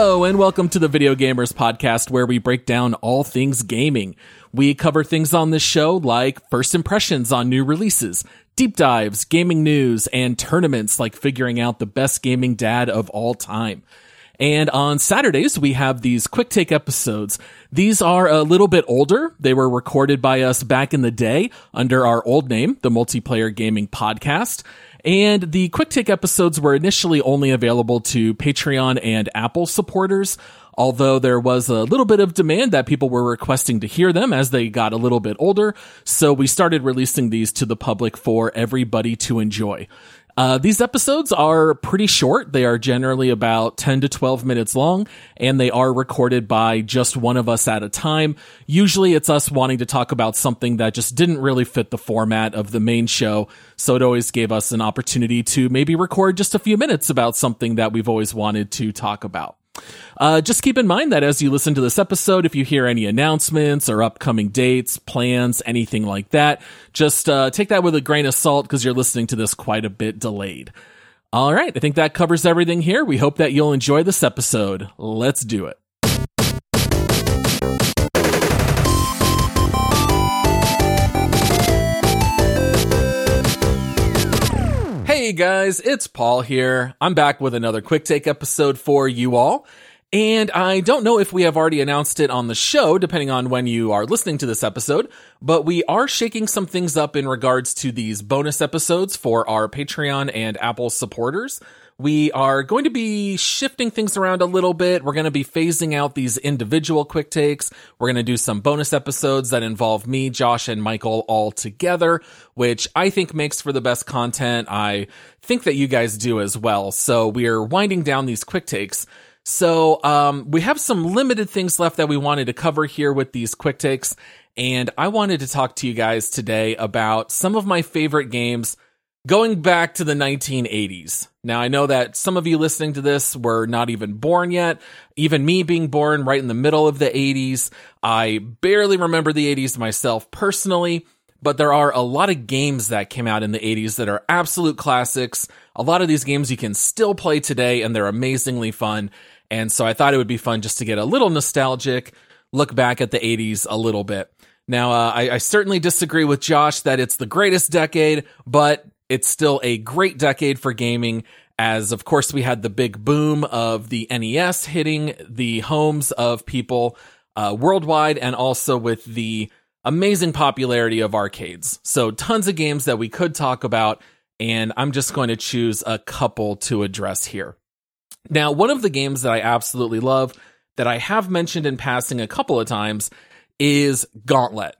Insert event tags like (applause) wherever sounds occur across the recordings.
Hello, and welcome to the Video Gamers Podcast, where we break down all things gaming. We cover things on this show like first impressions on new releases, deep dives, gaming news, and tournaments like figuring out the best gaming dad of all time. And on Saturdays, we have these quick take episodes. These are a little bit older. They were recorded by us back in the day under our old name, the Multiplayer Gaming Podcast. And the quick take episodes were initially only available to Patreon and Apple supporters, although there was a little bit of demand that people were requesting to hear them as they got a little bit older. So we started releasing these to the public for everybody to enjoy. Uh, these episodes are pretty short. They are generally about 10 to 12 minutes long, and they are recorded by just one of us at a time. Usually it's us wanting to talk about something that just didn't really fit the format of the main show. So it always gave us an opportunity to maybe record just a few minutes about something that we've always wanted to talk about. Uh, just keep in mind that as you listen to this episode, if you hear any announcements or upcoming dates, plans, anything like that, just uh, take that with a grain of salt because you're listening to this quite a bit delayed. All right, I think that covers everything here. We hope that you'll enjoy this episode. Let's do it. Hey guys, it's Paul here. I'm back with another quick take episode for you all. And I don't know if we have already announced it on the show, depending on when you are listening to this episode, but we are shaking some things up in regards to these bonus episodes for our Patreon and Apple supporters. We are going to be shifting things around a little bit. We're going to be phasing out these individual quick takes. We're going to do some bonus episodes that involve me, Josh, and Michael all together, which I think makes for the best content. I think that you guys do as well. So we are winding down these quick takes. So um, we have some limited things left that we wanted to cover here with these quick takes, and I wanted to talk to you guys today about some of my favorite games going back to the 1980s. Now I know that some of you listening to this were not even born yet. Even me being born right in the middle of the 80s, I barely remember the 80s myself personally but there are a lot of games that came out in the 80s that are absolute classics. A lot of these games you can still play today and they're amazingly fun. And so I thought it would be fun just to get a little nostalgic, look back at the 80s a little bit. Now, uh, I, I certainly disagree with Josh that it's the greatest decade, but it's still a great decade for gaming. As of course, we had the big boom of the NES hitting the homes of people uh, worldwide, and also with the amazing popularity of arcades. So, tons of games that we could talk about, and I'm just going to choose a couple to address here. Now, one of the games that I absolutely love that I have mentioned in passing a couple of times is Gauntlet.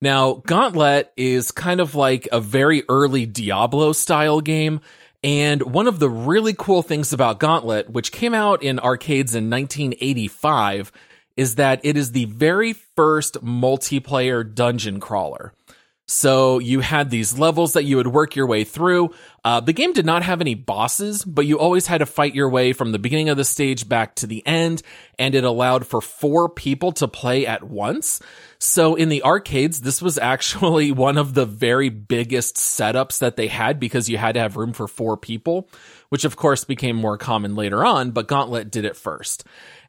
Now, Gauntlet is kind of like a very early Diablo style game. And one of the really cool things about Gauntlet, which came out in arcades in 1985, is that it is the very first multiplayer dungeon crawler. So you had these levels that you would work your way through. Uh, the game did not have any bosses, but you always had to fight your way from the beginning of the stage back to the end, and it allowed for four people to play at once. So in the arcades, this was (laughs) actually one of the very biggest setups that they had because you had to have room for four people, which of course became more common later on, but Gauntlet did it first.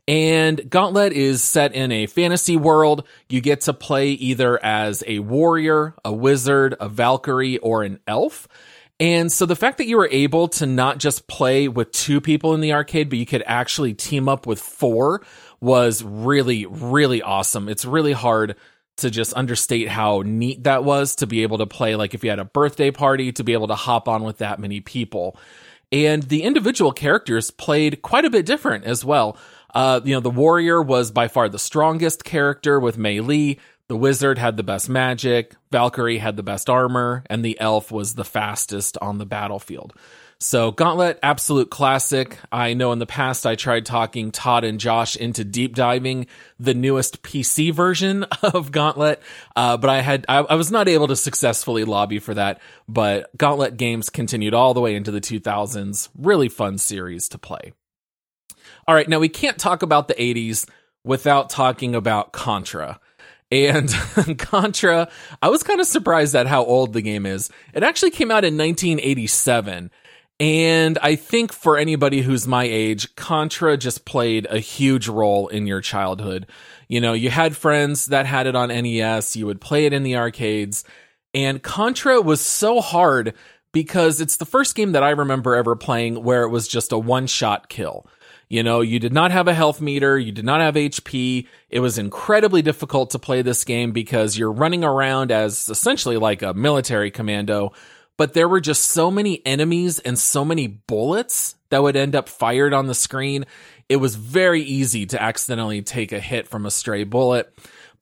And Gauntlet is set in a fantasy world. You get to play either as a warrior, a wizard, a Valkyrie, or an elf. And so the fact that you were able to not just play with two people in the arcade, but you could actually team up with four was really, really awesome. It's really hard to just understate how neat that was to be able to play like if you had a birthday party to be able to hop on with that many people. And the individual characters played quite a bit different as well. Uh, you know, the warrior was by far the strongest character with melee. The wizard had the best magic. Valkyrie had the best armor, and the elf was the fastest on the battlefield. So Gauntlet, absolute classic. I know in the past I tried talking Todd and Josh into deep diving the newest PC version (laughs) of Gauntlet, uh, but I had I, I, was not able to successfully lobby for that. But Gauntlet games continued all the way into the 2000s. Really fun series to play. All right, now we can't talk about the 80s without talking about Contra. And (laughs) Contra, I was kind of surprised at how old the game is. It actually came out in 1987. And I think for anybody who's my age, Contra just played a huge role in your childhood. You know, you had friends that had it on NES, you would play it in the arcades, and Contra was so hard because it's the first game that I remember ever playing where it was just a one shot kill. You know, you did not have a health meter, you did not have HP. It was incredibly difficult to play this game because you're running around as essentially like a military commando, but there were just so many enemies and so many bullets that would end up fired on the screen. It was very easy to accidentally take a hit from a stray bullet.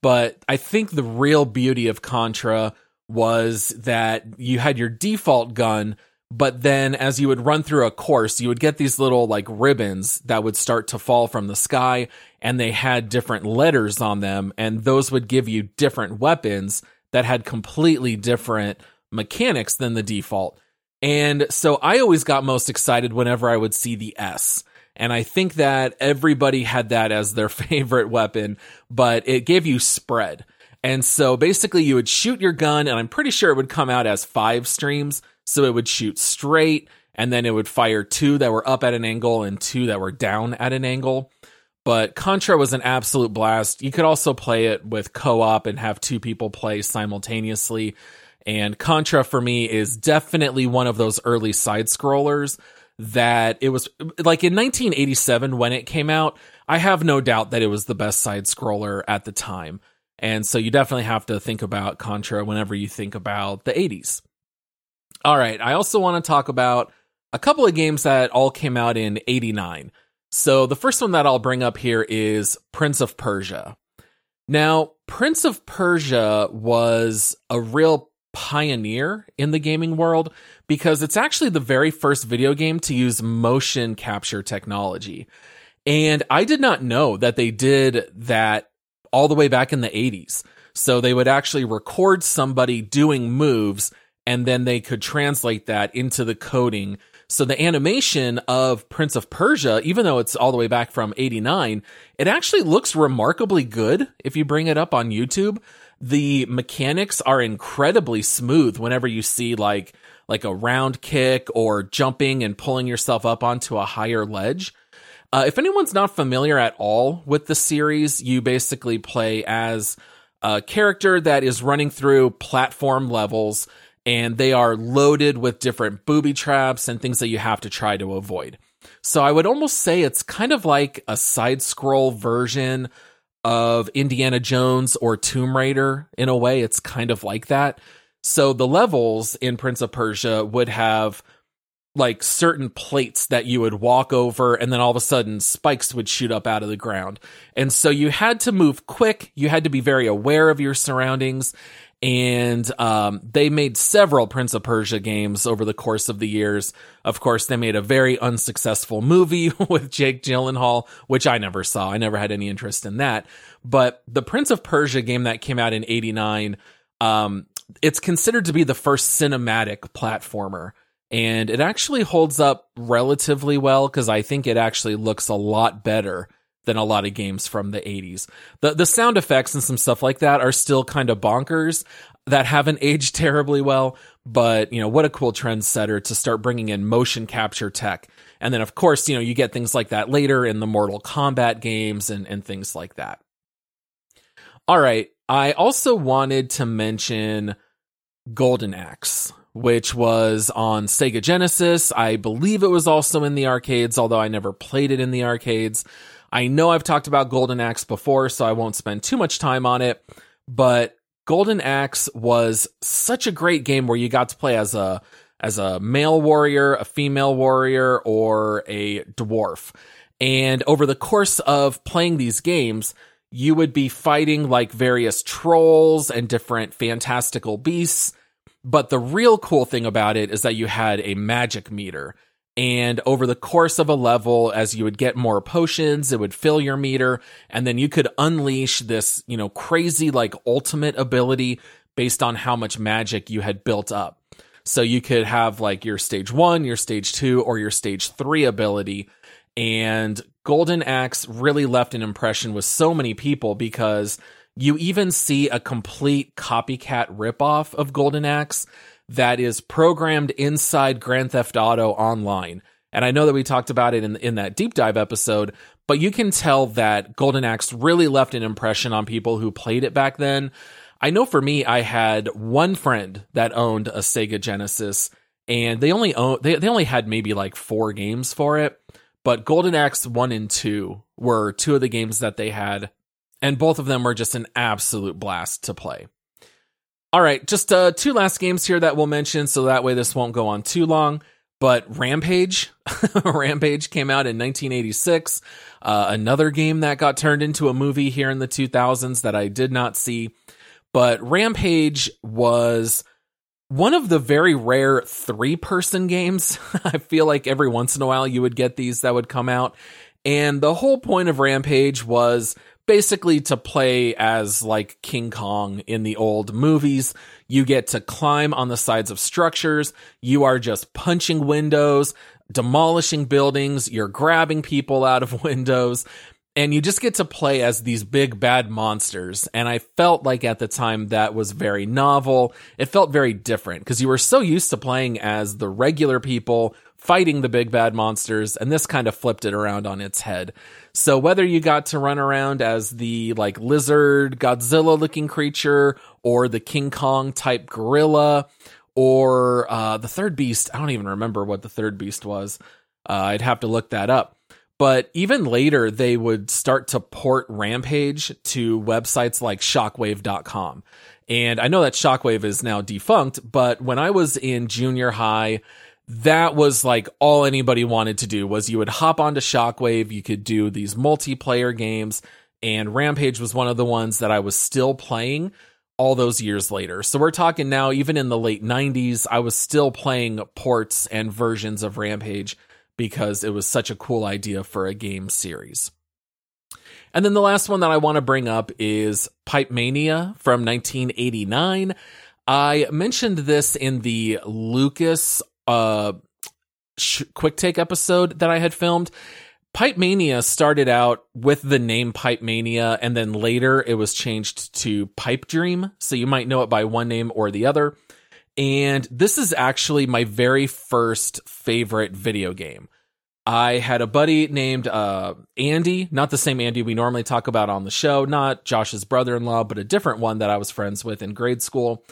But I think the real beauty of Contra was that you had your default gun, but then as you would run through a course, you would get these little like ribbons that would start to fall from the sky and they had different letters on them and those would give you different weapons that had completely different mechanics than the default. And so I always got most excited whenever I would see the S. And I think that everybody had that as their (laughs) favorite weapon, but it gave you spread. And so basically you would shoot your gun and I'm pretty sure it would come out as five streams. So it would shoot straight and then it would fire two that were up at an angle and two that were down at an angle. But Contra was an absolute blast. You could also play it with co op and have two people play simultaneously. And Contra for me is definitely one of those early side scrollers that it was like in 1987 when it came out. I have no doubt that it was the best side scroller at the time. And so you definitely have to think about Contra whenever you think about the 80s. All right. I also want to talk about a couple of games that all came out in 89. So the first one that I'll bring up here is Prince of Persia. Now, Prince of Persia was a real pioneer in the gaming world because it's actually the very first video game to use motion capture technology. And I did not know that they did that all the way back in the 80s. So they would actually record somebody doing moves and then they could translate that into the coding. So the animation of Prince of Persia, even though it's all the way back from 89, it actually looks remarkably good if you bring it up on YouTube. The mechanics are incredibly smooth whenever you see like like a round kick or jumping and pulling yourself up onto a higher ledge. Uh, if anyone's not familiar at all with the series, you basically play as a character that is running through platform levels and they are loaded with different booby traps and things that you have to try to avoid. So I would almost say it's kind of like a side scroll version of Indiana Jones or Tomb Raider in a way. It's kind of like that. So the levels in Prince of Persia would have like certain plates that you would walk over and then all of a sudden spikes would shoot up out of the ground. And so you had to move quick. You had to be very aware of your surroundings and um, they made several Prince of Persia games over the course of the years. Of course, they made a very unsuccessful movie (laughs) with Jake Gyllenhaal, which I never saw. I never had any interest in that. But the Prince of Persia game that came out in '89, um, it's considered to be the first cinematic platformer. And it actually holds up relatively well because I think it actually looks a lot better than a lot of games from the 80s. The the sound effects and some stuff like that are still kind of bonkers that haven't (laughs) aged terribly well, but you know, what a cool trendsetter to start bringing in motion capture tech. And then of course, you know, you get things like that later in the Mortal Kombat games and, and things like that. All right. I also wanted to mention Golden Axe, which was on Sega Genesis. I believe it was also in the arcades, although I never played it in the arcades. I know I've talked about Golden Axe before, so I won't spend too much time on it, but Golden Axe was such a great game where you got to play as a as a male warrior, a female warrior, or a dwarf. And over the course of playing these games, you would be fighting like various trolls and different fantastical beasts. But the real cool thing about it is that you had a magic meter. And over the course of a level, as you would get more potions, it would fill your meter. And then you could unleash this, you know, crazy like ultimate ability based on how much magic you had built up. So you could have like your stage one, your stage two, or your stage three ability. And Golden Axe really left an impression with so many people because you even see a complete copycat ripoff of Golden Axe that is programmed inside Grand Theft Auto Online. And I know that we talked about it in in that deep dive episode, but you can tell that Golden Axe really left an impression on people who played it back then. I know for me, I had one friend that owned a Sega Genesis, and they only own they they only had maybe like four games for it. But Golden Axe one and two were two of the games that they had, and both of them were just an absolute blast to play. All right, just uh, two last games here that we'll mention, so that way this won't go on too long. But Rampage, (laughs) Rampage came out in 1986. Uh, another game that got turned into a movie here in the 2000s that I did not see. But Rampage was one of the very rare three person games. (laughs) I feel like every once in a while you would get these that would come out. And the whole point of Rampage was basically to play as like King Kong in the old movies. You get to climb on the sides of structures. You are just punching windows, demolishing buildings. You're grabbing people out of (laughs) windows and you just get to play as these big bad monsters. And I felt like at the time that was very novel. It felt very different because you were so used to playing as the regular people fighting the big bad monsters, and this kind of flipped it around on its head. So whether you got to run around as the like lizard Godzilla looking creature or the King Kong type gorilla or uh, the third beast, I don't even remember what the third beast was. Uh, I'd have to look that up. But even later, they would start to port Rampage to websites like shockwave.com. And I know that Shockwave is now defunct, but when I was in junior high, that was like all anybody wanted to do was you would hop onto Shockwave, you could do these multiplayer games, and Rampage was one of the ones that I was still playing all those years later. So we're talking now, even in the late 90s, I was still playing ports and versions of Rampage because it was such a cool idea for a game series. And then the last one that I want to bring up is Pipe Mania from 1989. I mentioned this in the Lucas uh, sh- quick take episode that I had filmed. Pipe Mania started out with the name Pipe Mania, and then later it was changed to Pipe Dream. So you might know it by one name or the other. And this is actually my very first favorite video game. I had a buddy named uh, Andy, not the same Andy we normally talk about on the show, not Josh's brother in law, but a different one that I was friends with in grade school.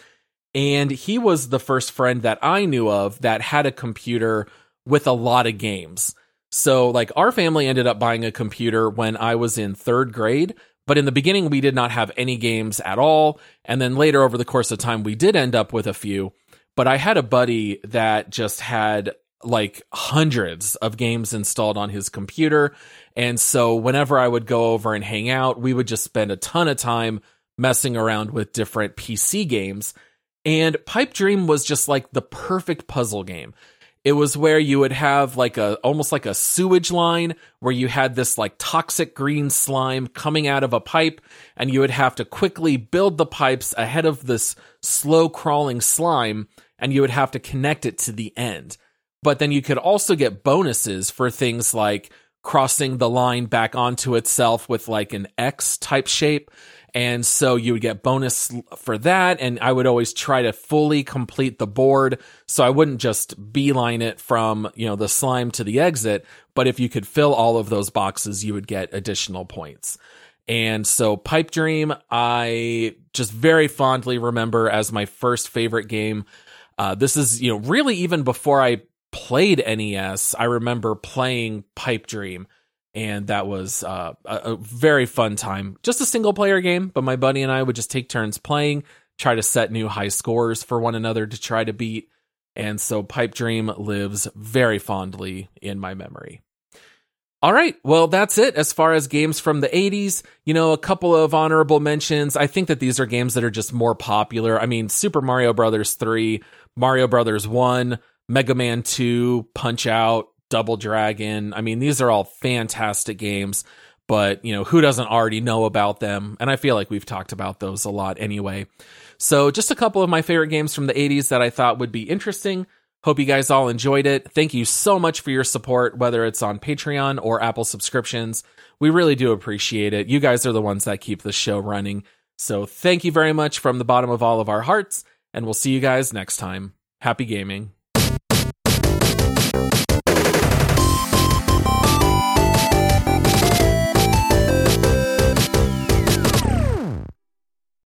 And he was the first friend that I knew of that had a computer with a lot of games. So, like, our family ended up buying a computer when I was in third grade, but in the beginning, we did not have any games at all. And then later, over the course of time, we did end up with a few. But I had a buddy that just had like hundreds of games installed on his computer. And so, whenever I would go over and hang out, we would just spend a ton of time messing around with different PC games. And Pipe Dream was just like the perfect puzzle game. It was where you would have like a almost like a sewage line where you had this like toxic green slime coming out of a pipe and you would have to quickly build the pipes ahead of this slow crawling slime and you would have to connect it to the end. But then you could also get bonuses for things like crossing the line back onto itself with like an X type shape And so you would get bonus for that. And I would always try to fully complete the board. So I wouldn't just beeline it from, you know, the slime to the exit. But if you could fill all of those boxes, you would get additional points. And so Pipe Dream, I just very fondly remember as my first favorite game. Uh, this is, you know, really even before I played NES, I remember playing Pipe Dream and that was uh, a, a, very fun time. Just a single player game, but my buddy and I would just take turns playing, try to set new high scores for one another to try to beat. And so Pipe Dream lives very fondly in my memory. All right. Well, that's it as far as games from the 80s. You know, a couple of honorable mentions. I think that these are games that are just more popular. I mean, Super Mario Brothers 3, Mario Brothers 1, Mega Man 2, Punch Out, Double Dragon. I mean, these are all fantastic games, but you know, who doesn't already know about them? And I feel like we've talked about those a lot anyway. So just a couple of my favorite games from the 80s that I thought would be interesting. Hope you guys all enjoyed it. Thank you so much for your support, whether it's on Patreon or Apple subscriptions. We really do appreciate it. You guys are the ones that keep the show running. So thank you very much from the bottom of all of our hearts, and we'll see you guys next time. Happy gaming.